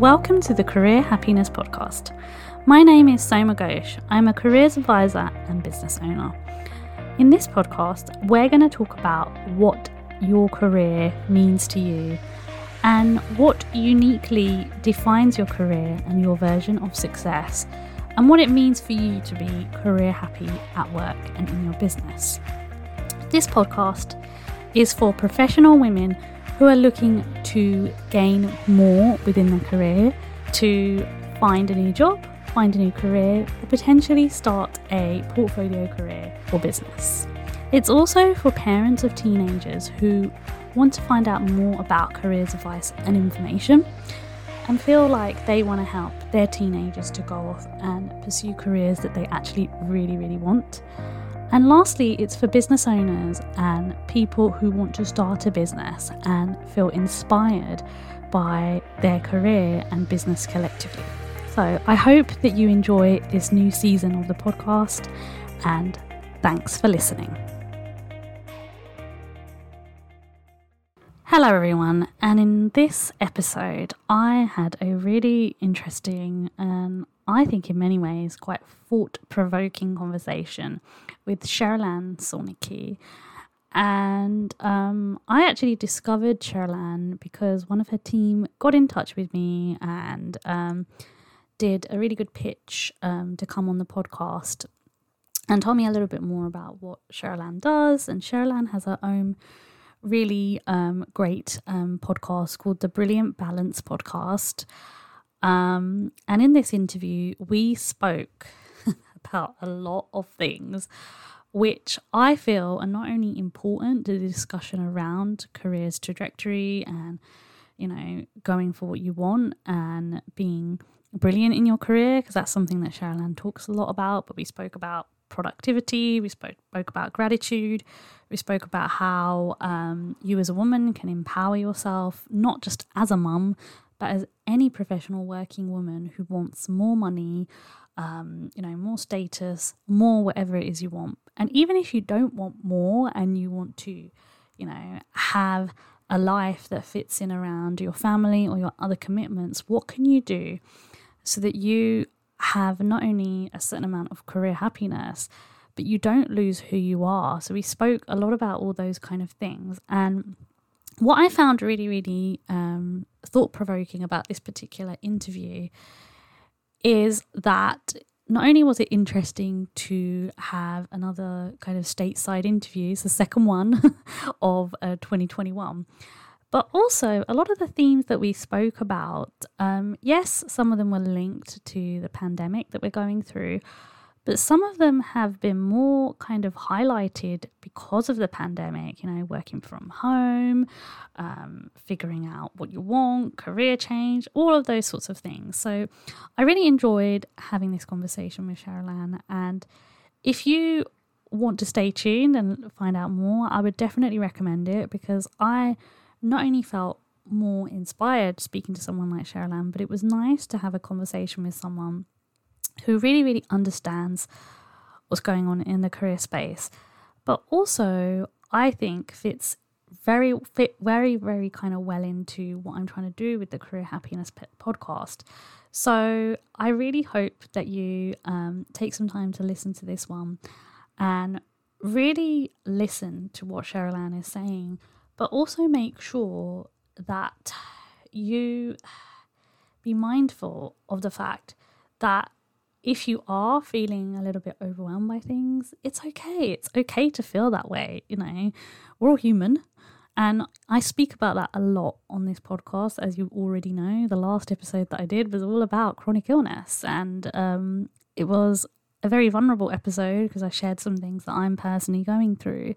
Welcome to the Career Happiness Podcast. My name is Soma Ghosh. I'm a careers advisor and business owner. In this podcast, we're going to talk about what your career means to you and what uniquely defines your career and your version of success, and what it means for you to be career happy at work and in your business. This podcast is for professional women who are looking to gain more within their career, to find a new job, find a new career, or potentially start a portfolio career or business. It's also for parents of teenagers who want to find out more about careers advice and information and feel like they want to help their teenagers to go off and pursue careers that they actually really, really want. And lastly, it's for business owners and people who want to start a business and feel inspired by their career and business collectively. So I hope that you enjoy this new season of the podcast and thanks for listening. Hello, everyone, and in this episode, I had a really interesting and I think in many ways quite thought provoking conversation with Cherylanne Skolnicki. And um, I actually discovered Cherylanne because one of her team got in touch with me and um, did a really good pitch um, to come on the podcast and told me a little bit more about what Cherylanne does. And Cherylanne has her own really um, great um, podcast called the Brilliant Balance Podcast. Um, and in this interview, we spoke about a lot of things which I feel are not only important to the discussion around careers trajectory and, you know, going for what you want and being brilliant in your career, because that's something that Cherylanne talks a lot about, but we spoke about productivity, we spoke, spoke about gratitude, we spoke about how um, you as a woman can empower yourself, not just as a mum, but as any professional working woman who wants more money, um, you know, more status, more whatever it is you want. And even if you don't want more and you want to, you know, have a life that fits in around your family or your other commitments, what can you do so that you have not only a certain amount of career happiness, but you don't lose who you are? So we spoke a lot about all those kind of things. And what I found really, really um, thought provoking about this particular interview is that not only was it interesting to have another kind of stateside interview, it's the second one of uh, 2021, but also a lot of the themes that we spoke about, um, yes, some of them were linked to the pandemic that we're going through, but some of them have been more kind of highlighted because of the pandemic, you know, working from home, um, figuring out what you want, career change, all of those sorts of things. So I really enjoyed having this conversation with Cherylanne. And if you want to stay tuned and find out more, I would definitely recommend it because I not only felt more inspired speaking to someone like Cherylanne, but it was nice to have a conversation with someone who really, really understands what's going on in the career space, but also I think fits very fit very very kind of well into what I'm trying to do with the career happiness podcast. So I really hope that you um, take some time to listen to this one and really listen to what Cherylanne is saying, but also make sure that you be mindful of the fact that if you are feeling a little bit overwhelmed by things, it's okay. It's okay to feel that way. You know, we're all human. And I speak about that a lot on this podcast, as you already know. The last episode that I did was all about chronic illness. And um, it was a very vulnerable episode because I shared some things that I'm personally going through.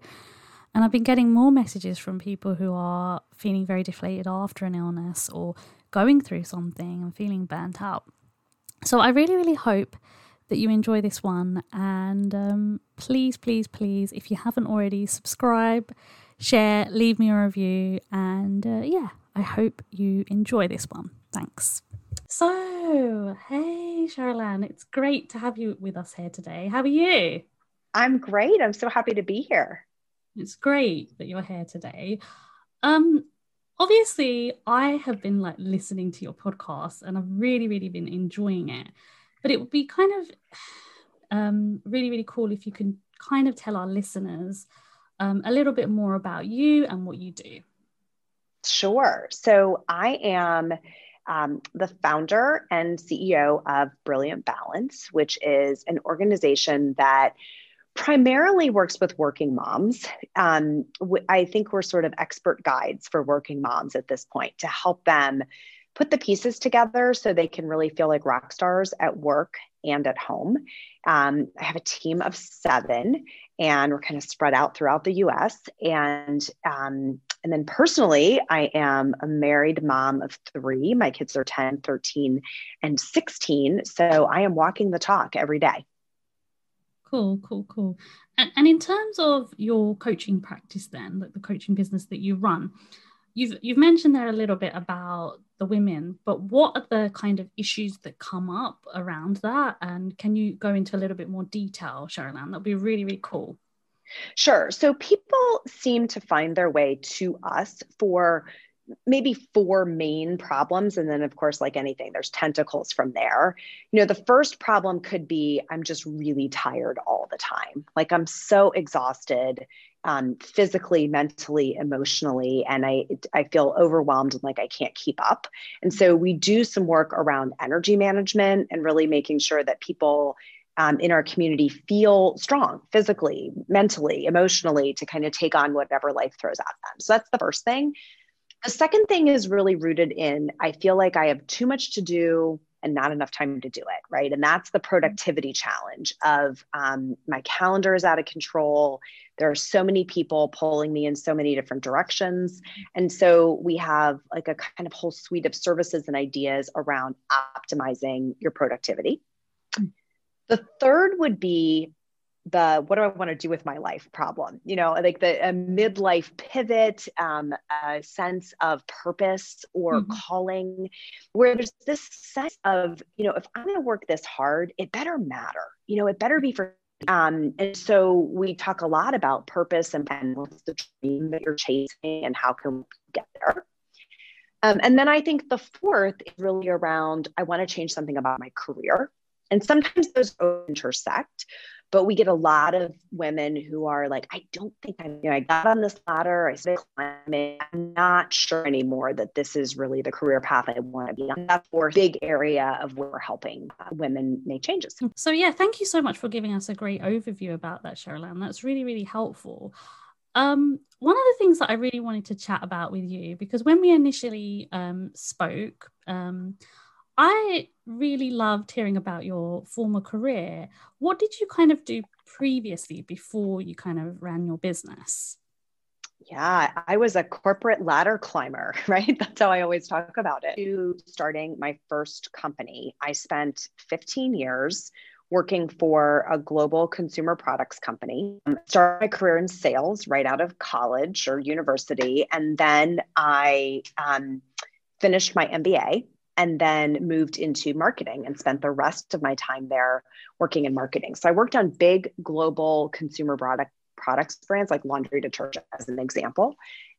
And I've been getting more messages from people who are feeling very deflated after an illness or going through something and feeling burnt out. So I really, really hope that you enjoy this one. And um, please, please, please, if you haven't already, subscribe, share, leave me a review. And uh, yeah, I hope you enjoy this one. Thanks. So, hey, Cherylanne, it's great to have you with us here today. How are you? I'm great. I'm so happy to be here. It's great that you're here today. Um, obviously I have been like listening to your podcast and I've really, really been enjoying it. But it would be kind of um, really, really cool if you can kind of tell our listeners um, a little bit more about you and what you do. Sure. So I am um, the founder and CEO of Brilliant Balance, which is an organization that primarily works with working moms. Um, I think we're sort of expert guides for working moms at this point to help them put the pieces together so they can really feel like rock stars at work and at home. Um, I have a team of seven, and we're kind of spread out throughout the U.S. And um, and then personally, I am a married mom of three. My kids are 10, 13, and 16. So I am walking the talk every day. Cool, cool, cool. And, and in terms of your coaching practice, then, like the coaching business that you run, you've you've mentioned there a little bit about the women, but what are the kind of issues that come up around that? And can you go into a little bit more detail, Cherylanne? That'd be really, really cool. Sure. So people seem to find their way to us for maybe four main problems. And then of course like anything there's tentacles from there. You know the first problem could be i'm just really tired all the time. Like i'm so exhausted um, physically mentally emotionally and i i feel overwhelmed and like i can't keep up. And so we do some work around energy management and really making sure that people um, in our community feel strong physically mentally emotionally to kind of take on whatever life throws at them. So that's the first thing the second thing is really rooted in I feel like I have too much to do and not enough time to do it, right? And that's the productivity challenge of um, my calendar is out of control. There are so many people pulling me in so many different directions. And so we have like a kind of whole suite of services and ideas around optimizing your productivity. The third would be the what do I want to do with my life problem, you know, like the a midlife pivot, um, a sense of purpose or mm-hmm. calling, where there's this sense of, you know, if I'm going to work this hard, it better matter, you know, it better be for. Um, and so we talk a lot about purpose and, and what's the dream that you're chasing and how can we get there. Um, and then I think the fourth is really around I want to change something about my career. And sometimes those intersect, but we get a lot of women who are like, I don't think I, you know, I got on this ladder, I started climbing, I'm not sure anymore that this is really the career path I want to be on. That's a big area of where we're helping uh, women make changes. So yeah, thank you so much for giving us a great overview about that, Cherylanne. That's really, really helpful. Um, one of the things that I really wanted to chat about with you, because when we initially um, spoke, um, I really loved hearing about your former career. What did you kind of do previously before you kind of ran your business? Yeah, I was a corporate ladder climber, right? That's how I always talk about it. To starting my first company, I spent 15 years working for a global consumer products company. Started my career in sales right out of college or university, and then I um, finished my MBA and then moved into marketing and spent the rest of my time there working in marketing. So I worked on big global consumer product products brands like laundry detergent as an example,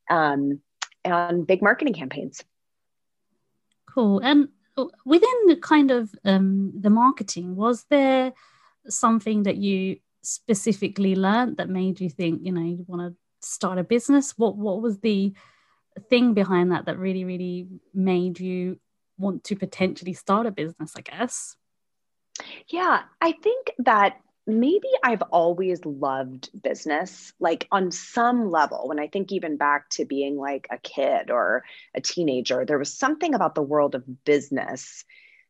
um, and big marketing campaigns. Cool. And within the kind of um, the marketing, was there something that you specifically learned that made you think, you know, you want to start a business? What What was the thing behind that that really, really made you want to potentially start a business, I guess. Yeah, I think that maybe I've always loved business, like on some level. When I think even back to being like a kid or a teenager, there was something about the world of business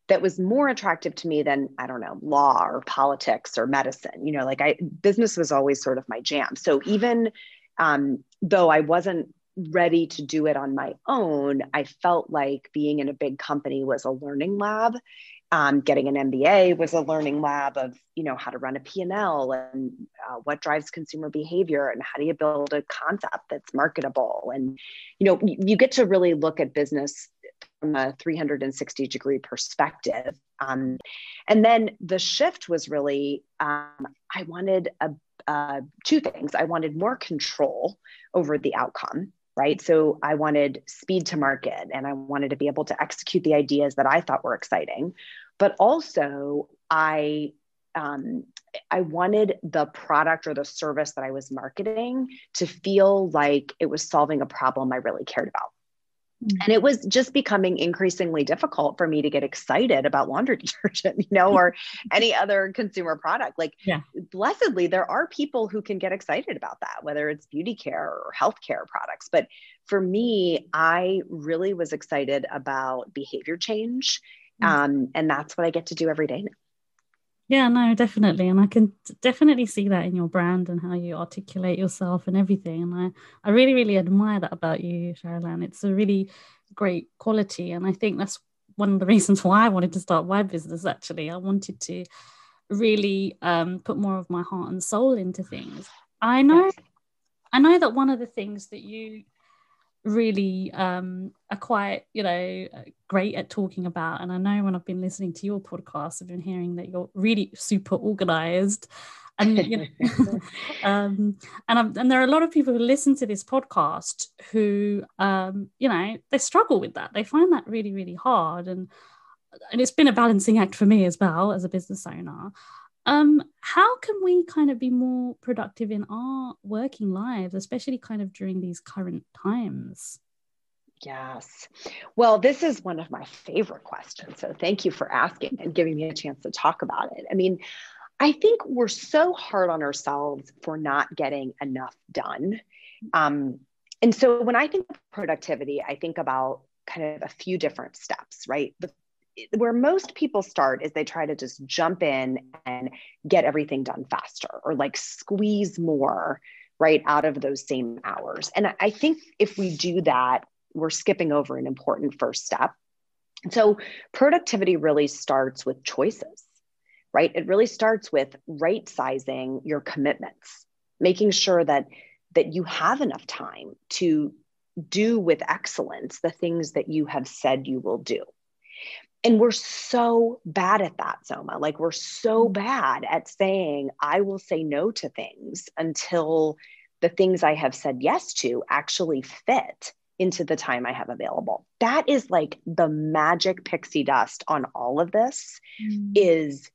that was more attractive to me than I don't know law or politics or medicine. You know, like I business was always sort of my jam. So even um, though I wasn't ready to do it on my own, I felt like being in a big company was a learning lab. Um, getting an MBA was a learning lab of, you know, how to run a P&L and uh, what drives consumer behavior and how do you build a concept that's marketable. And, you know, you, get to really look at business from a 360 degree perspective. Um, and then the shift was really, um, I wanted a, uh, two things. I wanted more control over the outcome right? So I wanted speed to market and I wanted to be able to execute the ideas that I thought were exciting. But also, I um, I wanted the product or the service that I was marketing to feel like it was solving a problem I really cared about. Mm. And it was just becoming increasingly difficult for me to get excited about laundry detergent, you know, or any other consumer product. Like, yeah. blessedly, there are people who can get excited about that, whether it's beauty care or healthcare products. But for me, I really was excited about behavior change. Mm. Um, and that's what I get to do every day now. Yeah, no, definitely. And I can definitely see that in your brand and how you articulate yourself and everything. And I, I really, really admire that about you, Cheryl It's a really great quality. And I think that's one of the reasons why I wanted to start my business, actually. I wanted to really um, put more of my heart and soul into things. I know, I know that one of the things that you really um, are quite, you know, great at talking about. And I know when I've been listening to your podcast, I've been hearing that you're really super organized. And you know, um, and I'm, and there are a lot of people who listen to this podcast who, um, you know, they struggle with that. They find that really, really hard, and and it's been a balancing act for me as well as a business owner. Um, how can we kind of be more productive in our working lives, especially kind of during these current times? Yes. Well, this is one of my favorite questions. So thank you for asking and giving me a chance to talk about it. I mean, I think we're so hard on ourselves for not getting enough done. Um, and so when I think of productivity, I think about kind of a few different steps, right? The where most people start is they try to just jump in and get everything done faster or like squeeze more right out of those same hours. And I think if we do that, we're skipping over an important first step. So productivity really starts with choices, right? It really starts with right sizing your commitments, making sure that that you have enough time to do with excellence the things that you have said you will do and we're so bad at that, Soma. Like we're so mm. bad at saying, I will say no to things until the things I have said yes to actually fit into the time I have available. That is like the magic pixie dust on all of this mm. is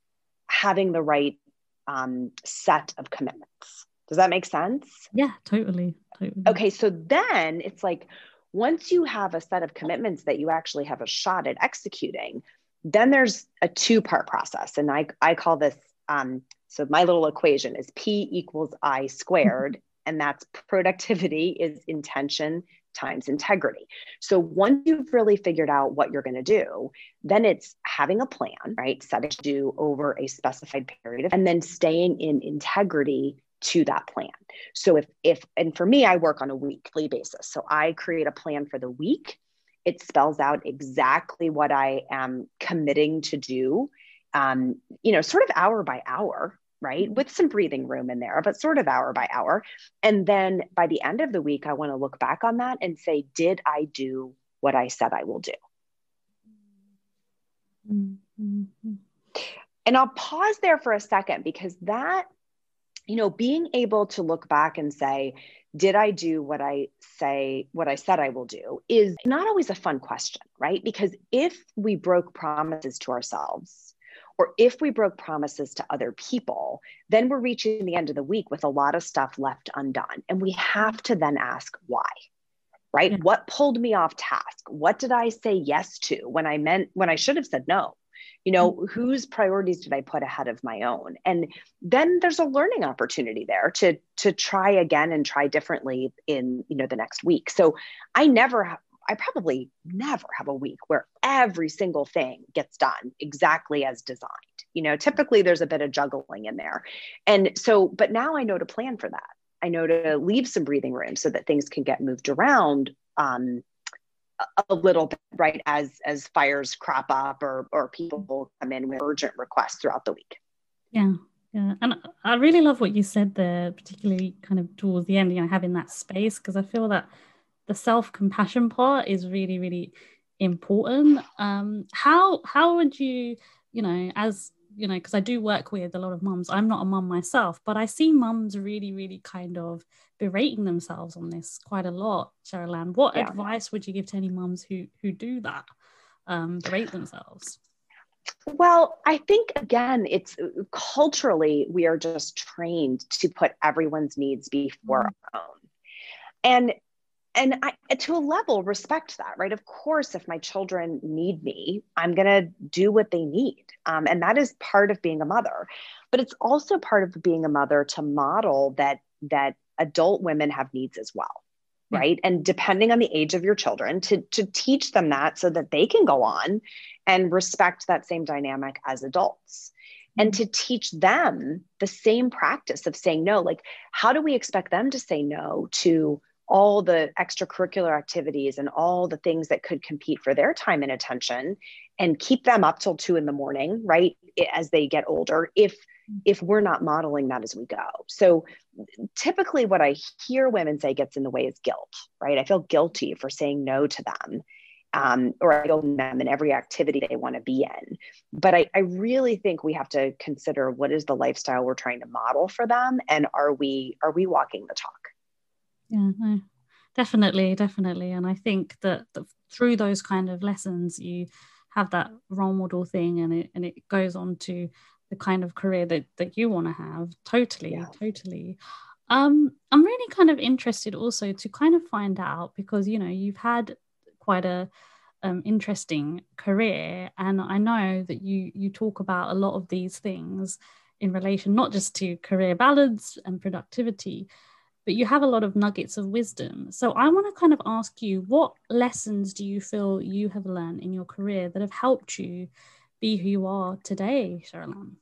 having the right um, set of commitments. Does that make sense? Yeah, totally. totally. Okay, so then it's like, once you have a set of commitments that you actually have a shot at executing, then there's a two part process. And I, I call this um, so my little equation is P equals I squared, and that's productivity is intention times integrity. So once you've really figured out what you're going to do, then it's having a plan, right? Setting to do over a specified period, and then staying in integrity to that plan. So if if and for me I work on a weekly basis. So I create a plan for the week. It spells out exactly what I am committing to do. Um, you know, sort of hour by hour, right? With some breathing room in there, but sort of hour by hour. And then by the end of the week, I want to look back on that and say, did I do what I said I will do? Mm-hmm. And I'll pause there for a second because that you know, being able to look back and say, did I do what I say, what I said I will do is not always a fun question, right? Because if we broke promises to ourselves, or if we broke promises to other people, then we're reaching the end of the week with a lot of stuff left undone. And we have to then ask why, right? What pulled me off task? What did I say yes to when I meant, when I should have said no? You know mm-hmm. whose priorities did i put ahead of my own and then there's a learning opportunity there to to try again and try differently in you know the next week so i never I probably never have a week where every single thing gets done exactly as designed. You know, typically there's a bit of juggling in there. And so, but now I know to plan for that. I know to leave some breathing room so that things can get moved around um, a little bit right as as fires crop up or or people come in with urgent requests throughout the week. Yeah yeah. And i really love what you said there particularly kind of towards the end you know having that space because i feel that the self-compassion part is really really important. Um how how would you you know as you know, because I do work with a lot of mums. I'm not a mum myself, but I see mums really, really kind of berating themselves on this quite a lot. Cherylanne, what yeah. advice would you give to any mums who who do that, um, berate themselves? Well, I think again, it's culturally we are just trained to put everyone's needs before mm. our own, and and I, to a level, respect that, right? Of course, if my children need me, I'm going to do what they need. Um, and that is part of being a mother. But it's also part of being a mother to model that, that adult women have needs as well. Yeah. Right. And depending on the age of your children, to, to teach them that so that they can go on and respect that same dynamic as adults and mm-hmm. to teach them the same practice of saying no like how do we expect them to say no to all the extracurricular activities and all the things that could compete for their time and attention and keep them up till two in the morning right as they get older if if we're not modeling that as we go so typically what i hear women say gets in the way is guilt right i feel guilty for saying no to them um, or I go them in every activity they want to be in. But I, I really think we have to consider what is the lifestyle we're trying to model for them, and are we are we walking the talk? Yeah no, definitely definitely. And i think that, that through those kind of lessons you have that role model thing and it and it goes on to the kind of career that that you want to have. Totally yeah. totally. Um i'm really kind of interested also to kind of find out because you know you've had quite a um, interesting career and i know that you you talk about a lot of these things in relation not just to career balance and productivity but you have a lot of nuggets of wisdom. So I want to kind of ask you what lessons do you feel you have learned in your career that have helped you be who you are today, Cheryl?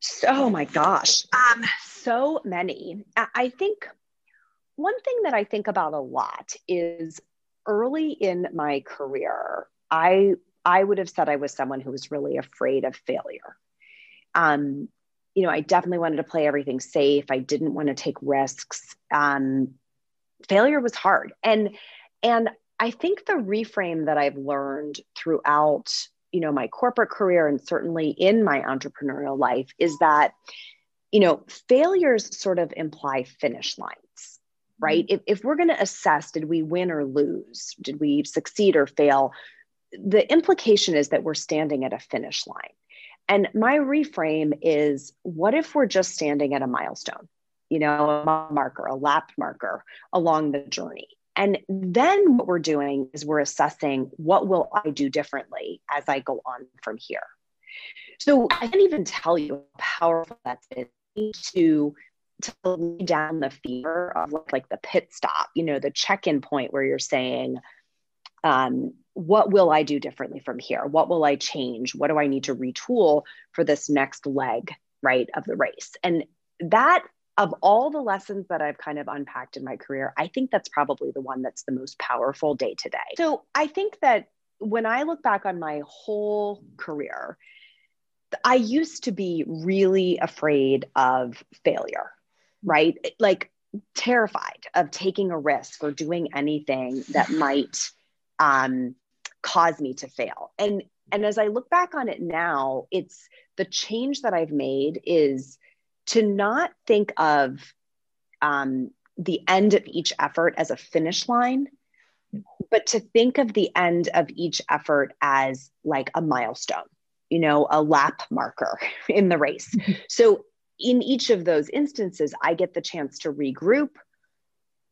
So, my gosh, um, so many. I think one thing that I think about a lot is early in my career, I I would have said I was someone who was really afraid of failure. Um, you know, I definitely wanted to play everything safe. I didn't want to take risks. Um, failure was hard, and and I think the reframe that I've learned throughout, you know, my corporate career and certainly in my entrepreneurial life is that, you know, failures sort of imply finish lines, right? Mm-hmm. If, if we're going to assess, did we win or lose? Did we succeed or fail? The implication is that we're standing at a finish line. And my reframe is what if we're just standing at a milestone, you know, a marker, a lap marker along the journey? And then what we're doing is we're assessing what will I do differently as I go on from here. So I can't even tell you how powerful that's been to to lay down the fear of like the pit stop, you know, the check-in point where you're saying, um, what will I do differently from here? What will I change? What do I need to retool for this next leg, right, of the race? And that, of all the lessons that I've kind of unpacked in my career, I think that's probably the one that's the most powerful day to day. So I think that when I look back on my whole career, I used to be really afraid of failure, right? Like terrified of taking a risk or doing anything that might um, cause me to fail. And and as I look back on it now, it's the change that I've made is to not think of um, the end of each effort as a finish line, but to think of the end of each effort as like a milestone, you know, a lap marker in the race. so in each of those instances, I get the chance to regroup,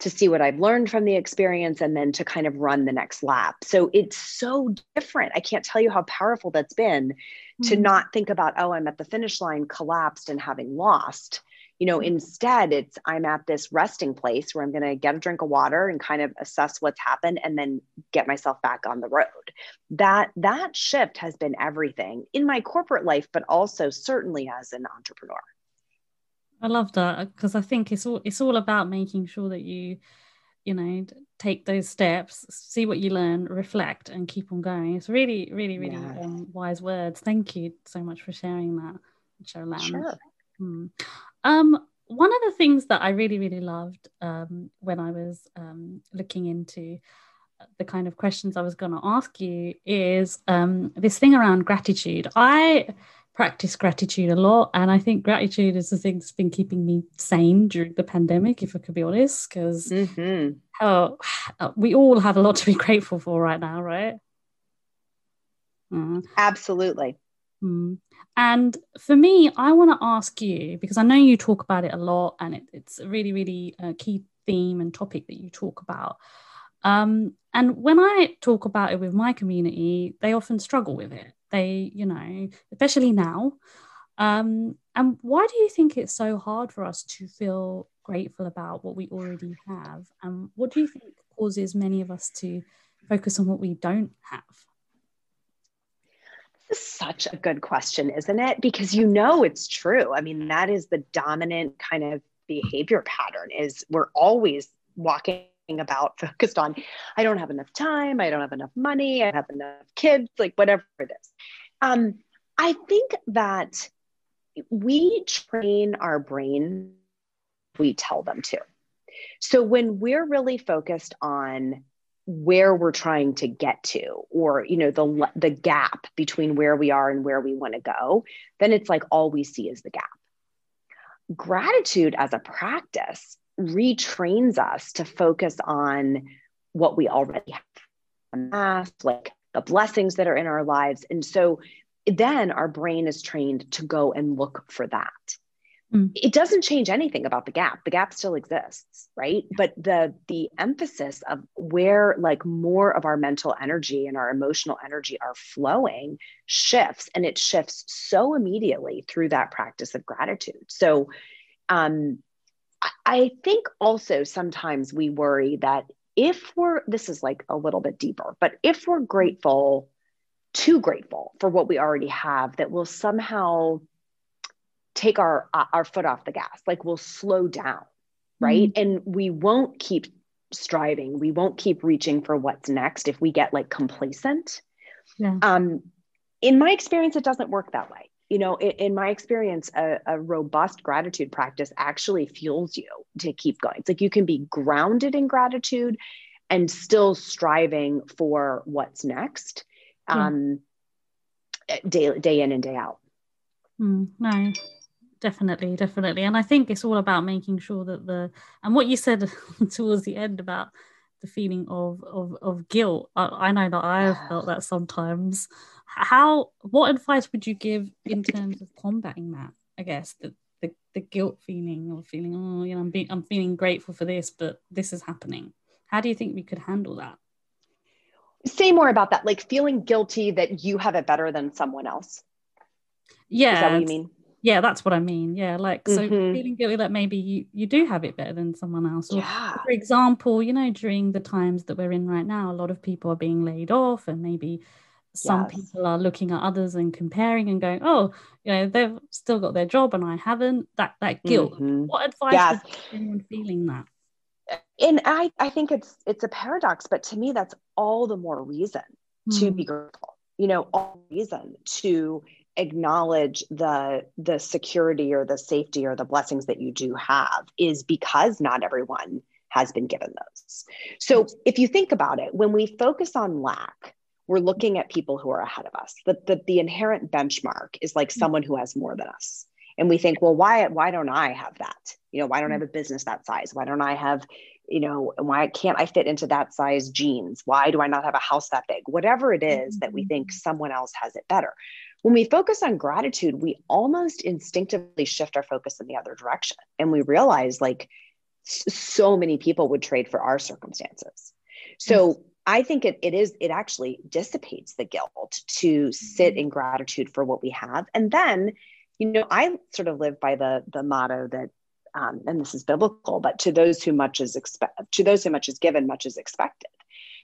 to see what I've learned from the experience and then to kind of run the next lap. So it's so different. I can't tell you how powerful that's been mm-hmm. to not think about, oh, I'm at the finish line, collapsed and having lost. You know, mm-hmm. instead, it's I'm at this resting place where I'm going to get a drink of water and kind of assess what's happened and then get myself back on the road. That that shift has been everything in my corporate life, but also certainly as an entrepreneur. I love that because I think it's all it's all about making sure that you, you know, take those steps, see what you learn, reflect, and keep on going. It's really, really, really yes. um, wise words. Thank you so much for sharing that, Cheryl. Sure. Hmm. Um, one of the things that I really, really loved um, when I was um, looking into the kind of questions I was going to ask you is um, this thing around gratitude. I practice gratitude a lot, and I think gratitude is the thing that's been keeping me sane during the pandemic, if I could be honest, because mm-hmm. oh, we all have a lot to be grateful for right now, right? Mm. Absolutely. Mm. And for me, I want to ask you because I know you talk about it a lot, and it, it's a really, really uh, key theme and topic that you talk about. Um, and when I talk about it with my community, they often struggle with it. They, you know, especially now. Um, and why do you think it's so hard for us to feel grateful about what we already have? And what do you think causes many of us to focus on what we don't have? This is such a good question, isn't it? Because you know it's true. I mean, that is the dominant kind of behavior pattern is we're always walking about focused on I don't have enough time, I don't have enough money, I have enough kids, like whatever it is. Um, I think that we train our brain, we tell them to. So when we're really focused on where we're trying to get to or you know the the gap between where we are and where we want to go then it's like all we see is the gap gratitude as a practice retrains us to focus on what we already have mass like the blessings that are in our lives and so then our brain is trained to go and look for that Mm. It doesn't change anything about the gap. The gap still exists, right? But the the emphasis of where like more of our mental energy and our emotional energy are flowing shifts and it shifts so immediately through that practice of gratitude. So um I think also sometimes we worry that if we're this is like a little bit deeper, but if we're grateful, too grateful for what we already have, that we'll somehow take our uh, our foot off the gas like we'll slow down right mm-hmm. and we won't keep striving we won't keep reaching for what's next if we get like complacent yeah. um in my experience it doesn't work that way you know in, in my experience a, a, robust gratitude practice actually fuels you to keep going. It's like you can be grounded in gratitude and still striving for what's next um day, day in and day out. Mm, no definitely definitely. And i think it's all about making sure that the and what you said towards the end about the feeling of of, of guilt. I, I know that i've felt that sometimes. How what advice would you give in terms of combating that? I guess the the, the guilt feeling or feeling oh you know i'm being i'm feeling grateful for this but this is happening. How do you think we could handle that? Say more about that like feeling guilty that you have it better than someone else. Yeah is that what you mean yeah that's what i mean yeah like so mm-hmm. feeling guilty that maybe you you do have it better than someone else or yeah. for example you know during the times that we're in right now a lot of people are being laid off and maybe some yes. people are looking at others and comparing and going oh you know they've still got their job and i haven't that that guilt mm-hmm. what advice yes. would anyone feeling that and i i think it's it's a paradox but to me that's all the more reason mm. to be grateful you know all reason to acknowledge the the security or the safety or the blessings that you do have is because not everyone has been given those. So if you think about it, when we focus on lack, we're looking at people who are ahead of us. The, the, the inherent benchmark is like mm. someone who has more than us. And we think, well, why, why don't I have that? You know, why don't I have a business that size? Why don't I have, you know, why can't I fit into that size jeans? Why do I not have a house that big? Whatever it is that we think mm. someone else has it better. When we focus on gratitude, we almost instinctively shift our focus in the other direction. And we realize like so many people would trade for our circumstances. So yes. I think it, it is, it actually dissipates the guilt to sit mm-hmm. in gratitude for what we have. And then, you know, I sort of live by the the motto that um, and this is biblical, but to those who much is expect to those who much is given, much is expected.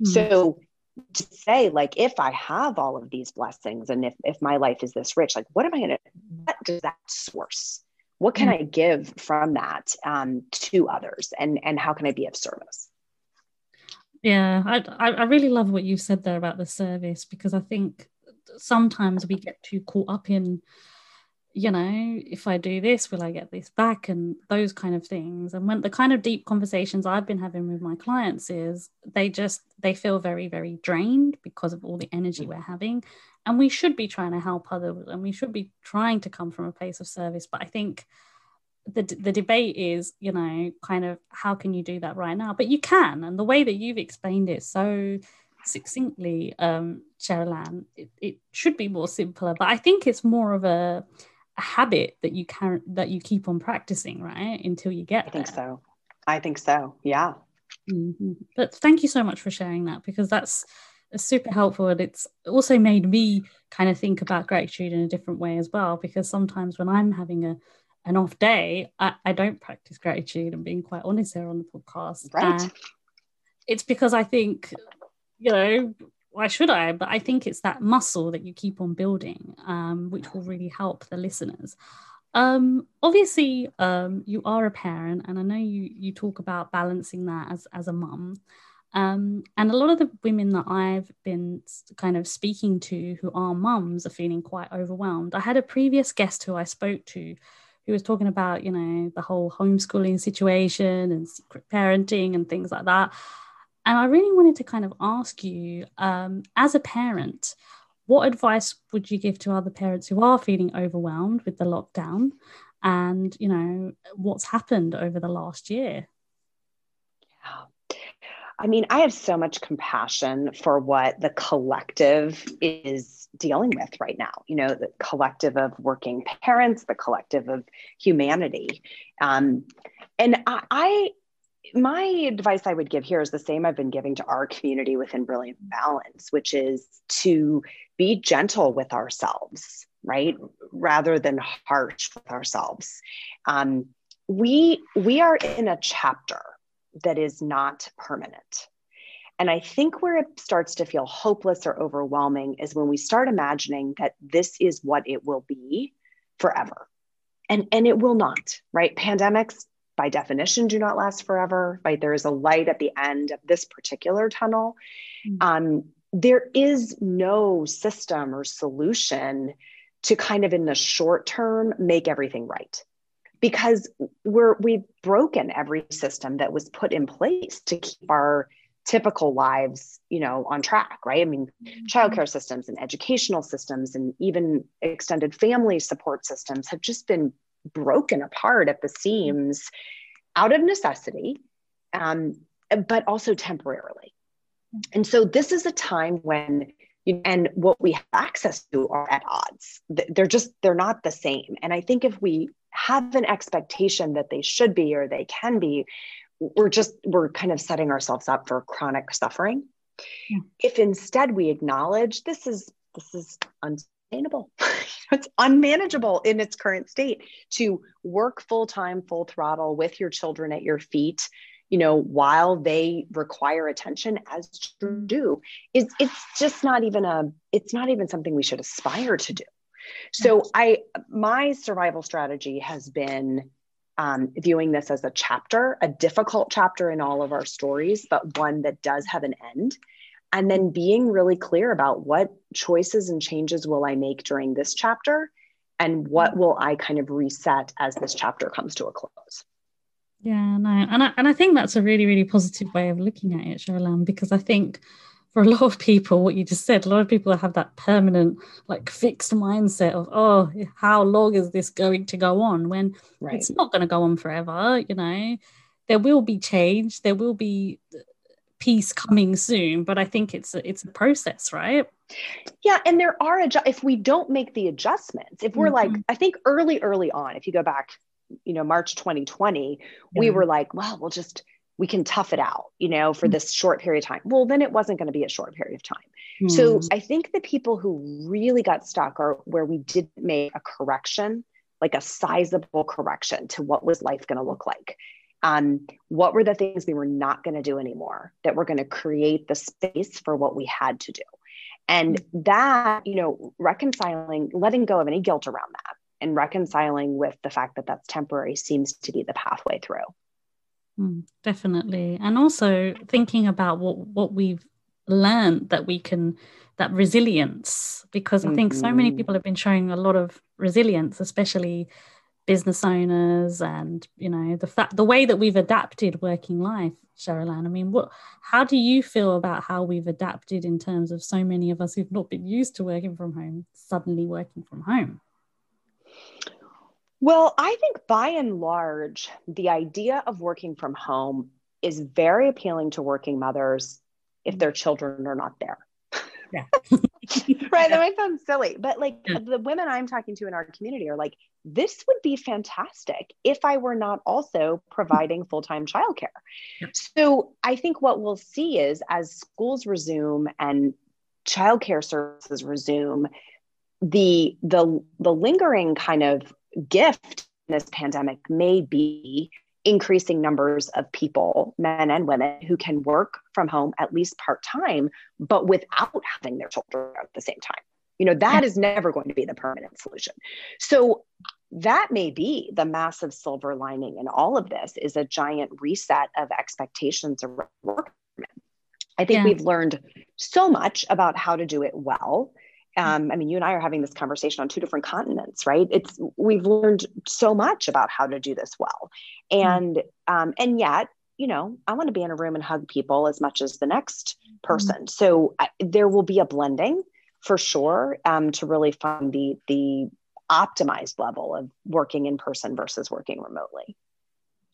Mm-hmm. So to say like if i have all of these blessings and if, if my life is this rich like what am i going to what does that source what can mm-hmm. i give from that um, to others and and how can i be of service yeah I, I really love what you said there about the service because i think sometimes we get too caught up in you know, if I do this, will I get this back? And those kind of things. And when the kind of deep conversations I've been having with my clients is they just they feel very, very drained because of all the energy we're having. And we should be trying to help others and we should be trying to come from a place of service. But I think the the debate is, you know, kind of how can you do that right now? But you can, and the way that you've explained it so succinctly, um, it, it should be more simpler. But I think it's more of a a habit that you can that you keep on practicing right until you get i think there. so i think so yeah mm-hmm. but thank you so much for sharing that because that's super helpful and it's also made me kind of think about gratitude in a different way as well because sometimes when i'm having a an off day i, I don't practice gratitude and being quite honest here on the podcast right and it's because i think you know why should I? But I think it's that muscle that you keep on building, um, which will really help the listeners. Um, obviously, um, you are a parent, and I know you you talk about balancing that as as a mum. Um, and a lot of the women that I've been kind of speaking to who are mums are feeling quite overwhelmed. I had a previous guest who I spoke to who was talking about, you know, the whole homeschooling situation and secret parenting and things like that. And I really wanted to kind of ask you, um, as a parent, what advice would you give to other parents who are feeling overwhelmed with the lockdown? And, you know, what's happened over the last year? Yeah. I mean, I have so much compassion for what the collective is dealing with right now. You know, the collective of working parents, the collective of humanity. Um, and I, I my advice I would give here is the same I've been giving to our community within Brilliant Balance, which is to be gentle with ourselves, right? Rather than harsh with ourselves. Um, we we are in a chapter that is not permanent. And I think where it starts to feel hopeless or overwhelming is when we start imagining that this is what it will be forever. And, and it will not, right? Pandemics by definition do not last forever right there is a light at the end of this particular tunnel mm-hmm. um, there is no system or solution to kind of in the short term make everything right because we're we've broken every system that was put in place to keep our typical lives you know on track right i mean mm-hmm. childcare systems and educational systems and even extended family support systems have just been broken apart at the seams out of necessity, um, but also temporarily. And so this is a time when you, and what we have access to are at odds. They're just they're not the same. And I think if we have an expectation that they should be or they can be, we're just we're kind of setting ourselves up for chronic suffering. Yeah. If instead we acknowledge this is this is it's unmanageable in its current state to work full time, full throttle with your children at your feet you know while they require attention as children do. Is it's just not even a it's not even something we should aspire to do. So i my survival strategy has been um, viewing this as a chapter a difficult chapter in all of our stories but one that does have an end and then being really clear about what choices and changes will I make during this chapter and what mm. will I kind of reset as this chapter comes to a close. Yeah, no, and I, and I think that's a really, really positive way of looking at it, Cheryl because I think for a lot of people, what you just said, a lot of people have that permanent, like fixed mindset of, oh, how long is this going to go on? When right. it's not going to go on forever, you know, there will be change, there will be peace coming soon but i think it's a, it's a process right yeah and there are adju- if we don't make the adjustments if we're mm-hmm. like i think early early on if you go back you know march 2020 yeah. we were like well we'll just we can tough it out you know for mm-hmm. this short period of time well then it wasn't going to be a short period of time mm-hmm. so i think the people who really got stuck are where we didn't make a correction like a sizable correction to what was life going to look like um, what were the things we were not going to do anymore that were going to create the space for what we had to do and that you know reconciling letting go of any guilt around that and reconciling with the fact that that's temporary seems to be the pathway through mm, definitely and also thinking about what what we've learned that we can that resilience because mm-hmm. I think so many mm-hmm. people have been showing a lot of resilience, especially business owners and you know the fact the way that we've adapted working life Cheryl I mean what how do you feel about how we've adapted in terms of so many of us who've not been used to working from home suddenly working from home well I think by and large the idea of working from home is very appealing to working mothers if their children are not there yeah. right. That might sound silly, but like yeah. the women I'm talking to in our community are like, this would be fantastic if I were not also providing full time childcare. So I think what we'll see is as schools resume and childcare services resume, the the the lingering kind of gift in this pandemic may be increasing numbers of people, men and women, who can work from home at least part time, but without having their children at the same time. You know, that is never going to be the permanent solution. So that may be the massive silver lining in all of this is a giant reset of expectations around work. I think yeah. we've learned so much about how to do it well um, I mean, you and I are having this conversation on two different continents, right? It's we've learned so much about how to do this well, hmm. and um, and yet, you know, I want to be in a room and hug people as much as the next person. So I, there will be a blending for sure um, to really find the the optimized level of working in person versus working remotely.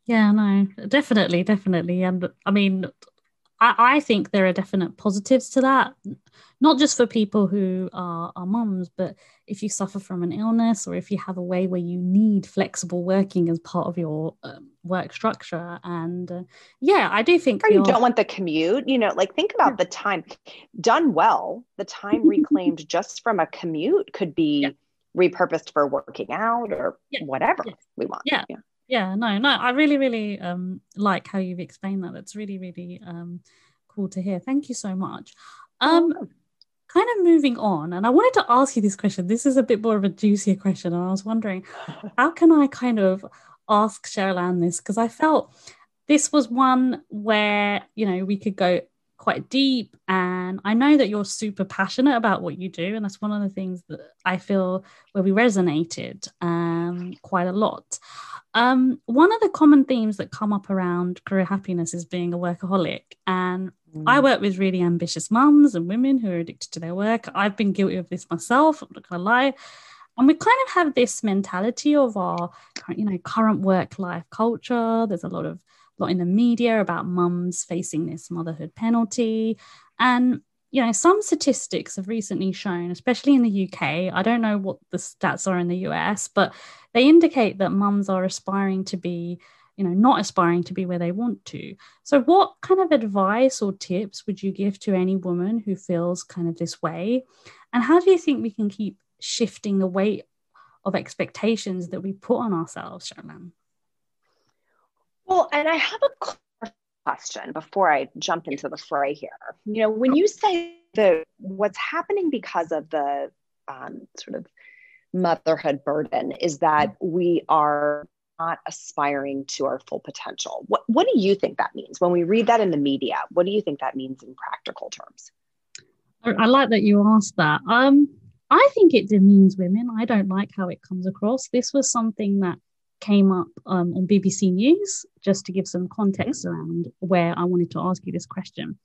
Yeah, no, definitely, definitely, and I mean, I, I think there are definite positives to that, not just for people who are, are mums, but if you suffer from an illness or if you have a way where you need flexible working as part of your um, work structure. And uh, yeah, I do think. Or you don't want the commute, you know, like think about the time done well, the time reclaimed just from a commute could be. Yeah repurposed for working out or yeah. whatever yeah. we want. Yeah. yeah yeah no no i really really um like how you've explained that that's really really um cool to hear thank you so much um kind of moving on and i wanted to ask you this question this is a bit more of a juicier question and i was wondering how can i kind of ask Cherylanne this because i felt this was one where you know we could go quite deep and i know that you're super passionate about what you do and that's one of the things that i feel where we resonated um, quite a lot um, one of the common themes that come up around career happiness is being a workaholic. And mm. I work with really ambitious mums and women who are addicted to their work. I've been guilty of this myself, I'm not gonna lie. And we kind of have this mentality of our you know current work life culture. There's a lot of lot in the media about mums facing this motherhood penalty. And you know, some statistics have recently shown, especially in the UK, I don't know what the stats are in the US, but they indicate that mums are aspiring to be, you know, not aspiring to be where they want to. So, what kind of advice or tips would you give to any woman who feels kind of this way? And how do you think we can keep shifting the weight of expectations that we put on ourselves, Shannon? Well, and I have a question before I jump into the fray here. You know, when you say that what's happening because of the um, sort of motherhood burden is that we are not aspiring to our full potential. What, what do you think that means? When we read that in the media, what do you think that means in practical terms? I like that you asked that. Um, I think it demeans women. I don't like how it comes across. This was something that came up um, on BBC News, just to give some context around where I wanted to ask you this question.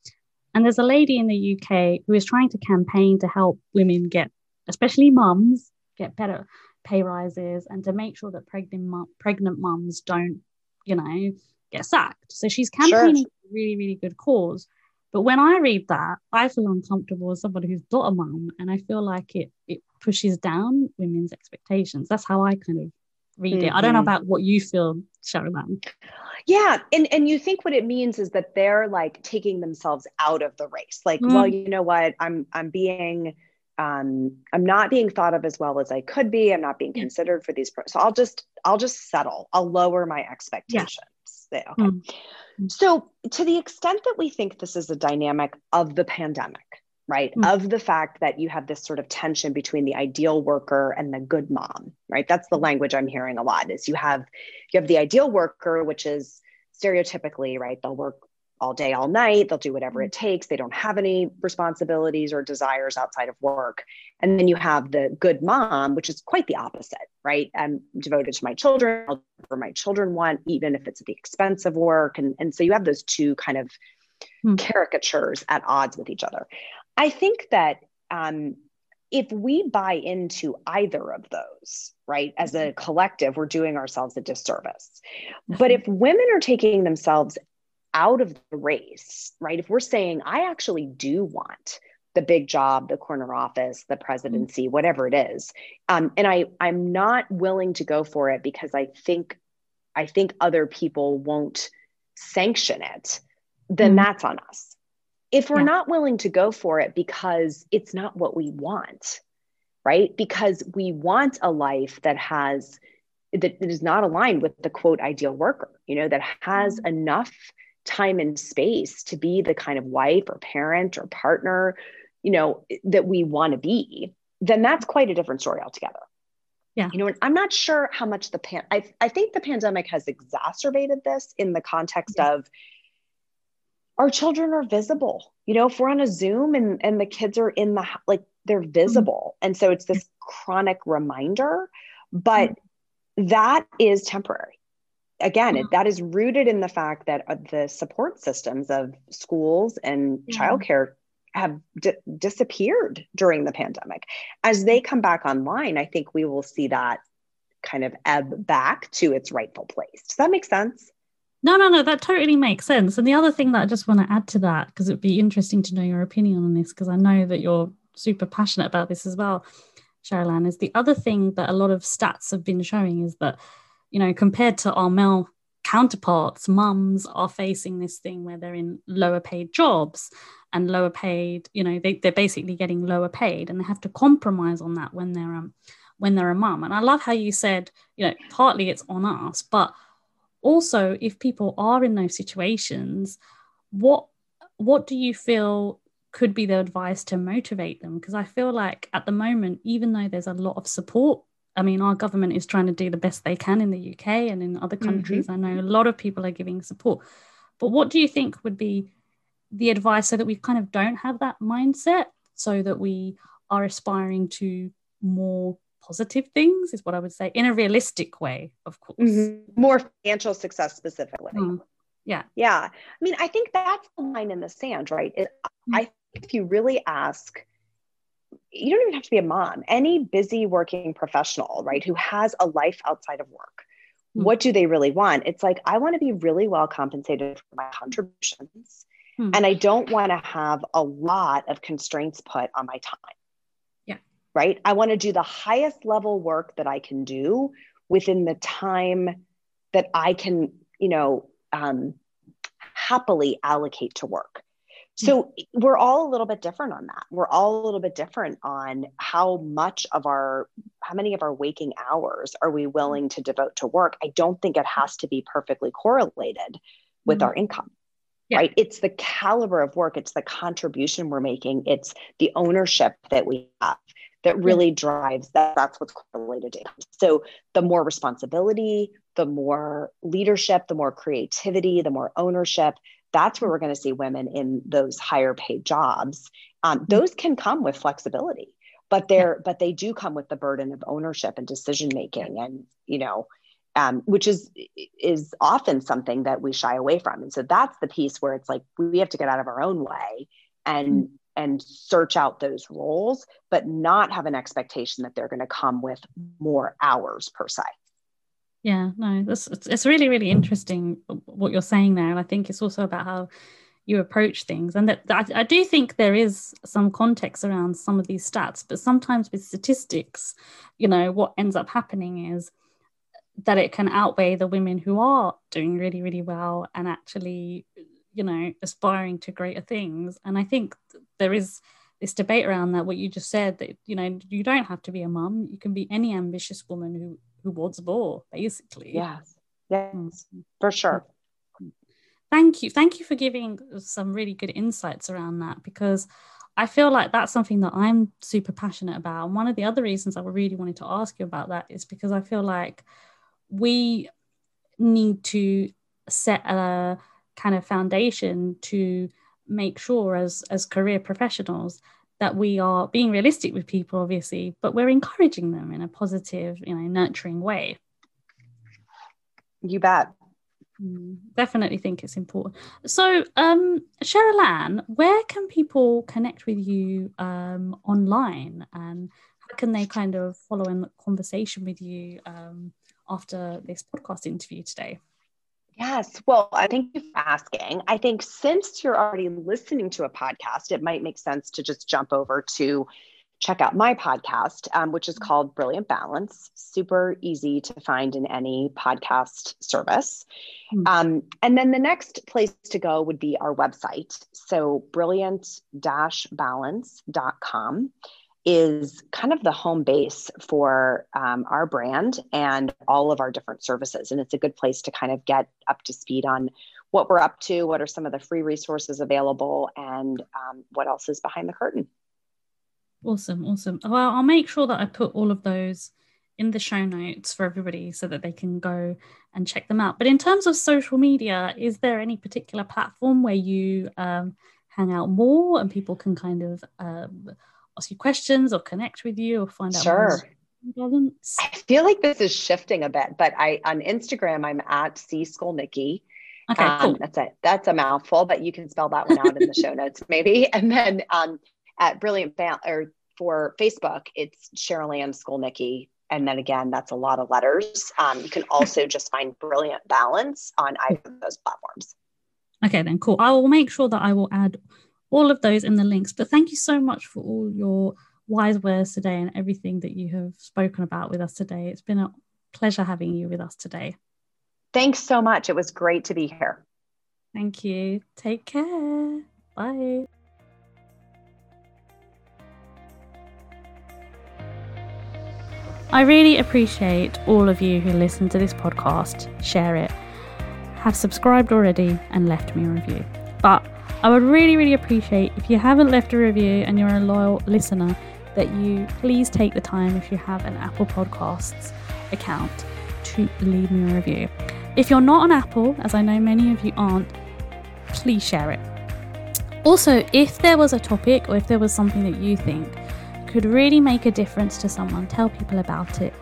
And there's a lady in the UK who is trying to campaign to help women get, especially mums, get better pay rises and to make sure that pregnant pregnant mums don't, you know, get sacked. So she's campaigning sure. for a really, really good cause. But when I read that, I feel uncomfortable as somebody who's not a mum, and I feel like it it pushes down women's expectations. That's how I kind of read mm-hmm. it. I don't know mm-hmm. about what you feel, Sharon. Yeah, and and you think what it means is that they're like taking themselves out of the race. Like, mm. well, you know what? I'm I'm being um I'm not being thought of as well as I could be. I'm not being considered for these so I'll just I'll just settle. I'll lower my expectations. Yeah. Okay. Mm. So, to the extent that we think this is a dynamic of the pandemic, right mm-hmm. of the fact that you have this sort of tension between the ideal worker and the good mom right that's the language i'm hearing a lot is you have you have the ideal worker which is stereotypically right they'll work all day, all night. They'll do whatever it takes. They don't have any responsibilities or desires outside of work. And then you have the good mom, which is quite the opposite, right? I'm devoted to my children. I'll do whatever my children want, even if it's at the expense of work. And, and so you have those two kind of hmm. caricatures at odds with each other. I think that um, if we buy into either of those, right, as a collective, we're doing ourselves a disservice. But if women are taking themselves out of the race, right, if we're saying, I actually do want the big job, the corner office, the presidency, whatever it is, um, and I I'm not willing to go for it because I think I think other people won't sanction it, then mm-hmm. that's on us if we're yeah. not willing to go for it because it's not what we want, right? Because we want a life that has that, that is not aligned with the quote ideal worker, you know, that has mm-hmm. enough time and space to be the kind of wife or parent or partner, you know, that we want to be, then that's quite a different story altogether. Yeah. You know, and I'm not sure how much the pan I, I think the pandemic has exacerbated this in the context yeah. of our children are visible you know if we're on a zoom and and the kids are in the like they're mm-hmm. visible and so it's this chronic reminder but mm-hmm. that is temporary again mm-hmm. that is rooted in the fact that uh, the support systems of schools and yeah. childcare have d- disappeared during the pandemic as they come back online i think we will see that kind of ebb back to its rightful place does that make sense no, no, no, that totally makes sense. And the other thing that I just want to add to that, because it'd be interesting to know your opinion on this, because I know that you're super passionate about this as well, Cheryl is the other thing that a lot of stats have been showing is that, you know, compared to our male counterparts, mums are facing this thing where they're in lower paid jobs and lower paid, you know, they, they're basically getting lower paid and they have to compromise on that when they're um when they're a mum. And I love how you said, you know, partly it's on us, but also if people are in those situations what what do you feel could be the advice to motivate them because i feel like at the moment even though there's a lot of support i mean our government is trying to do the best they can in the uk and in other mm-hmm. countries mm-hmm. i know a lot of people are giving support but what do you think would be the advice so that we kind of don't have that mindset so that we are aspiring to more positive things is what I would say in a realistic way, of course. Mm-hmm. More financial success specifically. Mm. Yeah. Yeah. I mean, I think that's the line in the sand, right? It, mm. I think if you really ask, you don't even have to be a mom, any busy working professional, right, who has a life outside of work. Mm. What do they really want? It's like, I want to be really well compensated for my contributions. Hmm. And I don't want to have a lot of constraints put on my time Yeah. right? I want to do the highest level work that I can do within the time that I can, you know, um, happily allocate to work. Hmm. So eh, we're all a little bit different on that. We're all a little bit different on how much of our, how many of our waking hours are we hmm. willing to devote to work? I don't think it has to be perfectly correlated with mm-hmm. our income. Yeah. right it's the caliber of work it's the contribution we're making it's the ownership that we have that hmm. really drives that that's what's correlated to so the more responsibility the more leadership the more creativity the more ownership that's where we're going to see women in those higher paid jobs um, mm-hmm. those can come with flexibility but they're yeah. but they do come with the burden of ownership and decision making and you know um, which is is often something that we shy away from and so that's the piece where it's like we have to get out of our own way and mm-hmm and search out those roles, but not have an expectation that they're going to come with more hours per se. Yeah, no, this it's, really really interesting what you're saying there, and I think it's also about how you approach things, and that I, I do think there is some context around some of these stats, but sometimes with statistics, you know, what ends up happening is that it can outweigh the women who are doing really really well and actually you know aspiring to greater things and i think there is this debate around that what you just said that you know you don't have to be a mum you can be any ambitious woman who who wants more basically. Yes. Yes mm. for sure. Thank you. Thank you for giving some really good insights around that because i feel like that's something that i'm super passionate about. And one of the other reasons i really wanted to ask you about that is because i feel like we need to set a kind of foundation to make sure as as career professionals that we are being realistic with people obviously but we're encouraging them in a positive you know nurturing way. You bet. Mm, definitely think it's important. So um Cherylanne where can people connect with you um online? And how can they kind of follow in the conversation with you um after this podcast interview today Yes. Well, I thank you for asking. I think since you're already listening to a podcast, it might make sense to just jump over to check out my podcast, um, which is called Brilliant Balance. Super easy to find in any podcast service. Mm-hmm. Um, and then the next place to go would be our website. So brilliant balance.com is kind of the home base for um, our brand and all of our different services. And it's a good place to kind of get up to speed on what we're up to, what are some of the free resources available, and um, what else is behind the curtain. Awesome, awesome. Well, I'll make sure that I put all of those in the show notes for everybody so that they can go and check them out. But in terms of social media, is there any particular platform where you um, hang out more and people can kind of um, ask you questions or connect with you or find out sure. I feel like this is shifting a bit, but I on Instagram I'm at C Skolnicki. Okay, um, cool. That's it. That's a mouthful, but you can spell that one out in the show notes, maybe. And then um, at Brilliant ba- or for Facebook, it's Cherylanne Skolnicki. And then again, that's a lot of letters. Um, you can also just find Brilliant Balance on either of those platforms. Okay, then cool. I will make sure that I will add all of those in the links. But thank you so much for all your wise words today and everything that you have spoken about with us today. It's been a pleasure having you with us today. Thanks so much. It was great to be here. Thank you. Take care. Bye. I really appreciate all of you who listen to this podcast, share it, have subscribed already, and left me a review. But I would really, really appreciate if you haven't left a review and you're a loyal listener, that you please take the time if you have an Apple Podcasts account to leave me a review. If you're not on Apple, as I know many of you aren't, please share it. Also, if there was a topic or if there was something that you think could really make a difference to someone, tell people about it.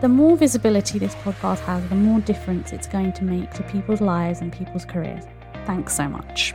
The more visibility this podcast has, the more difference it's going to make to people's lives and people's careers. Thanks so much.